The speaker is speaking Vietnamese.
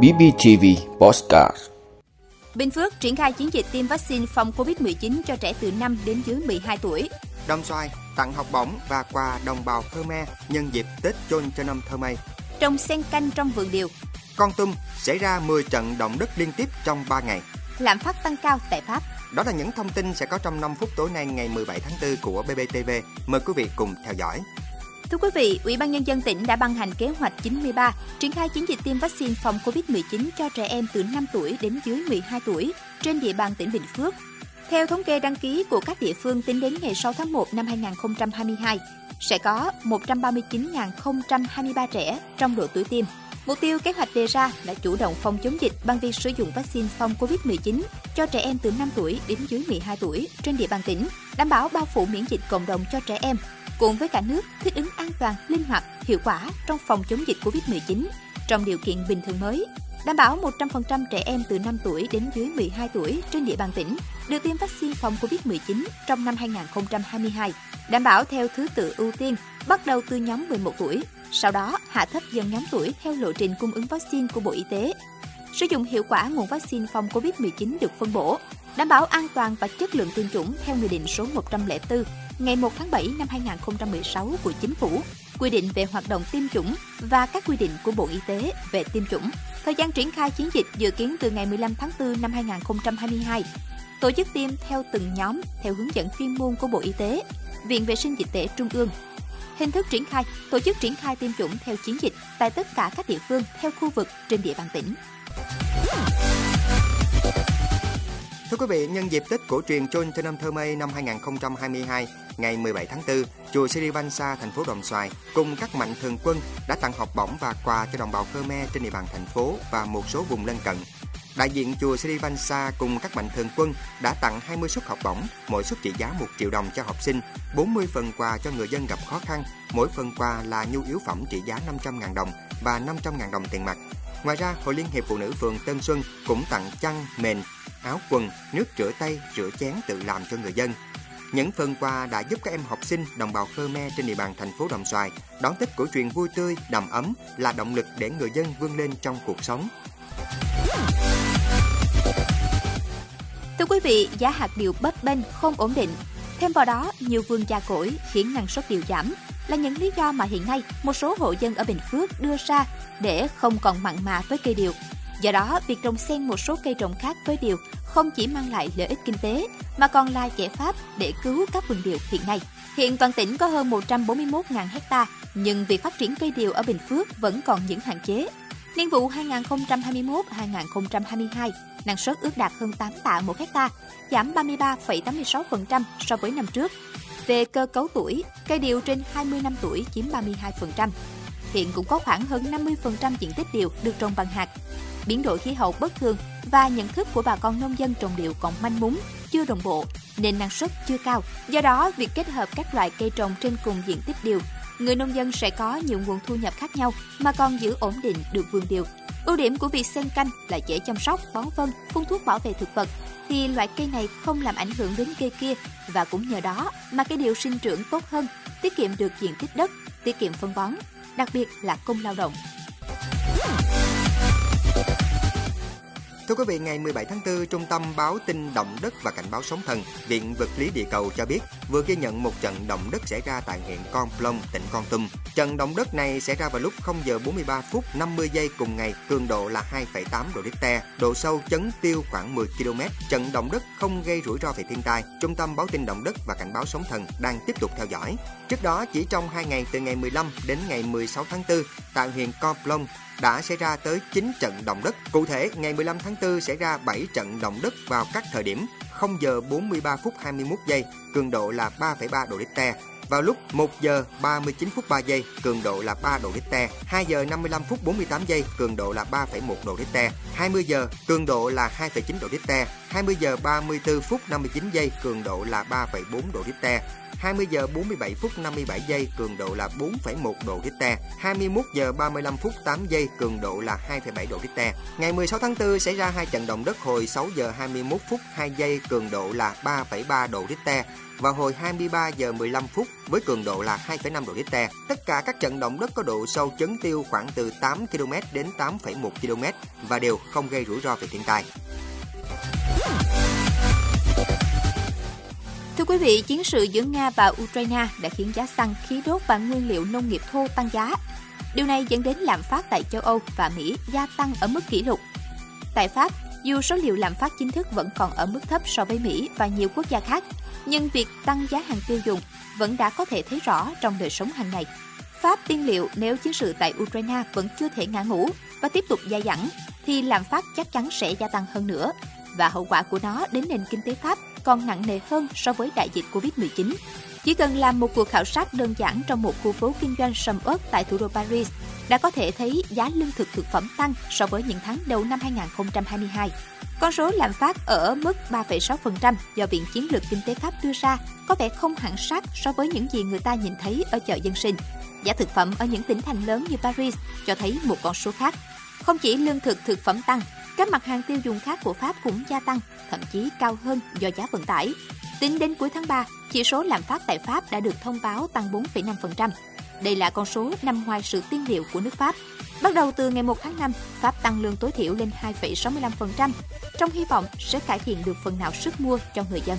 BBTV Postcard Bình Phước triển khai chiến dịch tiêm vaccine phòng COVID-19 cho trẻ từ 5 đến dưới 12 tuổi. Đồng Xoài tặng học bổng và quà đồng bào Khmer nhân dịp Tết Chôn cho năm thơ mây. Trồng sen canh trong vườn điều. Con Tum xảy ra 10 trận động đất liên tiếp trong 3 ngày. Lạm phát tăng cao tại Pháp. Đó là những thông tin sẽ có trong 5 phút tối nay ngày 17 tháng 4 của BBTV. Mời quý vị cùng theo dõi. Thưa quý vị, Ủy ban Nhân dân tỉnh đã ban hành kế hoạch 93 triển khai chiến dịch tiêm vaccine phòng COVID-19 cho trẻ em từ 5 tuổi đến dưới 12 tuổi trên địa bàn tỉnh Bình Phước. Theo thống kê đăng ký của các địa phương tính đến ngày 6 tháng 1 năm 2022, sẽ có 139.023 trẻ trong độ tuổi tiêm. Mục tiêu kế hoạch đề ra là chủ động phòng chống dịch bằng việc sử dụng vaccine phòng COVID-19 cho trẻ em từ 5 tuổi đến dưới 12 tuổi trên địa bàn tỉnh, đảm bảo bao phủ miễn dịch cộng đồng cho trẻ em, cùng với cả nước thích ứng an toàn, linh hoạt, hiệu quả trong phòng chống dịch COVID-19 trong điều kiện bình thường mới, đảm bảo 100% trẻ em từ 5 tuổi đến dưới 12 tuổi trên địa bàn tỉnh được tiêm vaccine phòng COVID-19 trong năm 2022, đảm bảo theo thứ tự ưu tiên, bắt đầu từ nhóm 11 tuổi, sau đó hạ thấp dần nhóm tuổi theo lộ trình cung ứng vaccine của Bộ Y tế. Sử dụng hiệu quả nguồn vaccine phòng COVID-19 được phân bổ, đảm bảo an toàn và chất lượng tiêm chủng theo Nghị định số 104 ngày 1 tháng 7 năm 2016 của Chính phủ, quy định về hoạt động tiêm chủng và các quy định của Bộ Y tế về tiêm chủng. Thời gian triển khai chiến dịch dự kiến từ ngày 15 tháng 4 năm 2022. Tổ chức tiêm theo từng nhóm theo hướng dẫn chuyên môn của Bộ Y tế, Viện Vệ sinh Dịch tễ Trung ương. Hình thức triển khai, tổ chức triển khai tiêm chủng theo chiến dịch tại tất cả các địa phương theo khu vực trên địa bàn tỉnh. Thưa quý vị, nhân dịp Tết cổ truyền Chôn Trên năm thơ mây năm 2022, ngày 17 tháng 4, chùa Sri Vansa, thành phố Đồng Xoài cùng các mạnh thường quân đã tặng học bổng và quà cho đồng bào Khmer trên địa bàn thành phố và một số vùng lân cận. Đại diện chùa Sri Vansa cùng các mạnh thường quân đã tặng 20 suất học bổng, mỗi suất trị giá 1 triệu đồng cho học sinh, 40 phần quà cho người dân gặp khó khăn, mỗi phần quà là nhu yếu phẩm trị giá 500.000 đồng và 500.000 đồng tiền mặt. Ngoài ra, Hội Liên hiệp Phụ nữ phường Tân Xuân cũng tặng chăn, mền, áo quần, nước rửa tay, rửa chén tự làm cho người dân. Những phần quà đã giúp các em học sinh đồng bào Khmer trên địa bàn thành phố Đồng Xoài đón Tết cổ truyền vui tươi, đầm ấm là động lực để người dân vươn lên trong cuộc sống. Thưa quý vị, giá hạt điều bấp bênh không ổn định. Thêm vào đó, nhiều vườn già cỗi khiến năng suất điều giảm là những lý do mà hiện nay một số hộ dân ở Bình Phước đưa ra để không còn mặn mà với cây điều. Do đó, việc trồng xen một số cây trồng khác với điều không chỉ mang lại lợi ích kinh tế mà còn là giải pháp để cứu các vườn điều hiện nay. Hiện toàn tỉnh có hơn 141.000 hecta, nhưng việc phát triển cây điều ở Bình Phước vẫn còn những hạn chế. Niên vụ 2021-2022, năng suất ước đạt hơn 8 tạ một hecta, giảm 33,86% so với năm trước. Về cơ cấu tuổi, cây điều trên 20 năm tuổi chiếm 32%. Hiện cũng có khoảng hơn 50% diện tích điều được trồng bằng hạt. Biến đổi khí hậu bất thường và nhận thức của bà con nông dân trồng điều còn manh mún, chưa đồng bộ, nên năng suất chưa cao. Do đó, việc kết hợp các loại cây trồng trên cùng diện tích điều, người nông dân sẽ có nhiều nguồn thu nhập khác nhau mà còn giữ ổn định được vườn điều. Ưu điểm của việc xen canh là dễ chăm sóc, bón phân, phun thuốc bảo vệ thực vật, thì loại cây này không làm ảnh hưởng đến cây kia và cũng nhờ đó mà cây điều sinh trưởng tốt hơn, tiết kiệm được diện tích đất, tiết kiệm phân bón, đặc biệt là công lao động. Thưa quý vị, ngày 17 tháng 4, Trung tâm báo tin động đất và cảnh báo sóng thần, Viện Vật lý Địa cầu cho biết vừa ghi nhận một trận động đất xảy ra tại huyện Con Plong, tỉnh Con Tum. Trận động đất này xảy ra vào lúc 0 giờ 43 phút 50 giây cùng ngày, cường độ là 2,8 độ Richter, độ sâu chấn tiêu khoảng 10 km. Trận động đất không gây rủi ro về thiên tai. Trung tâm báo tin động đất và cảnh báo sóng thần đang tiếp tục theo dõi. Trước đó, chỉ trong 2 ngày từ ngày 15 đến ngày 16 tháng 4, tại huyện Con Plong, đã xảy ra tới 9 trận động đất. Cụ thể, ngày 15 tháng 4 xảy ra 7 trận động đất vào các thời điểm 0 giờ 43 phút 21 giây, cường độ là 3,3 độ Richter. Vào lúc 1 giờ 39 phút 3 giây, cường độ là 3 độ Richter. 2 giờ 55 phút 48 giây, cường độ là 3,1 độ Richter. 20 giờ, cường độ là 2,9 độ Richter. 20 giờ 34 phút 59 giây cường độ là 3,4 độ Richter. 20 giờ 47 phút 57 giây cường độ là 4,1 độ Richter, 21 giờ 35 phút 8 giây cường độ là 2,7 độ Richter. Ngày 16 tháng 4 xảy ra hai trận động đất hồi 6 giờ 21 phút 2 giây cường độ là 3,3 độ Richter và hồi 23 giờ 15 phút với cường độ là 2,5 độ Richter. Tất cả các trận động đất có độ sâu chấn tiêu khoảng từ 8 km đến 8,1 km và đều không gây rủi ro về thiên tai. Thưa quý vị, chiến sự giữa Nga và Ukraine đã khiến giá xăng, khí đốt và nguyên liệu nông nghiệp thô tăng giá. Điều này dẫn đến lạm phát tại châu Âu và Mỹ gia tăng ở mức kỷ lục. Tại Pháp, dù số liệu lạm phát chính thức vẫn còn ở mức thấp so với Mỹ và nhiều quốc gia khác, nhưng việc tăng giá hàng tiêu dùng vẫn đã có thể thấy rõ trong đời sống hàng ngày. Pháp tiên liệu nếu chiến sự tại Ukraine vẫn chưa thể ngã ngũ và tiếp tục gia dẳng, thì lạm phát chắc chắn sẽ gia tăng hơn nữa và hậu quả của nó đến nền kinh tế Pháp còn nặng nề hơn so với đại dịch Covid-19. Chỉ cần làm một cuộc khảo sát đơn giản trong một khu phố kinh doanh sầm uất tại thủ đô Paris đã có thể thấy giá lương thực thực phẩm tăng so với những tháng đầu năm 2022. Con số lạm phát ở mức 3,6% do Viện Chiến lược Kinh tế Pháp đưa ra có vẻ không hẳn sát so với những gì người ta nhìn thấy ở chợ dân sinh. Giá thực phẩm ở những tỉnh thành lớn như Paris cho thấy một con số khác. Không chỉ lương thực thực phẩm tăng, các mặt hàng tiêu dùng khác của Pháp cũng gia tăng, thậm chí cao hơn do giá vận tải. Tính đến cuối tháng 3, chỉ số lạm phát tại Pháp đã được thông báo tăng 4,5%. Đây là con số nằm ngoài sự tiên liệu của nước Pháp. Bắt đầu từ ngày 1 tháng 5, Pháp tăng lương tối thiểu lên 2,65%, trong hy vọng sẽ cải thiện được phần nào sức mua cho người dân.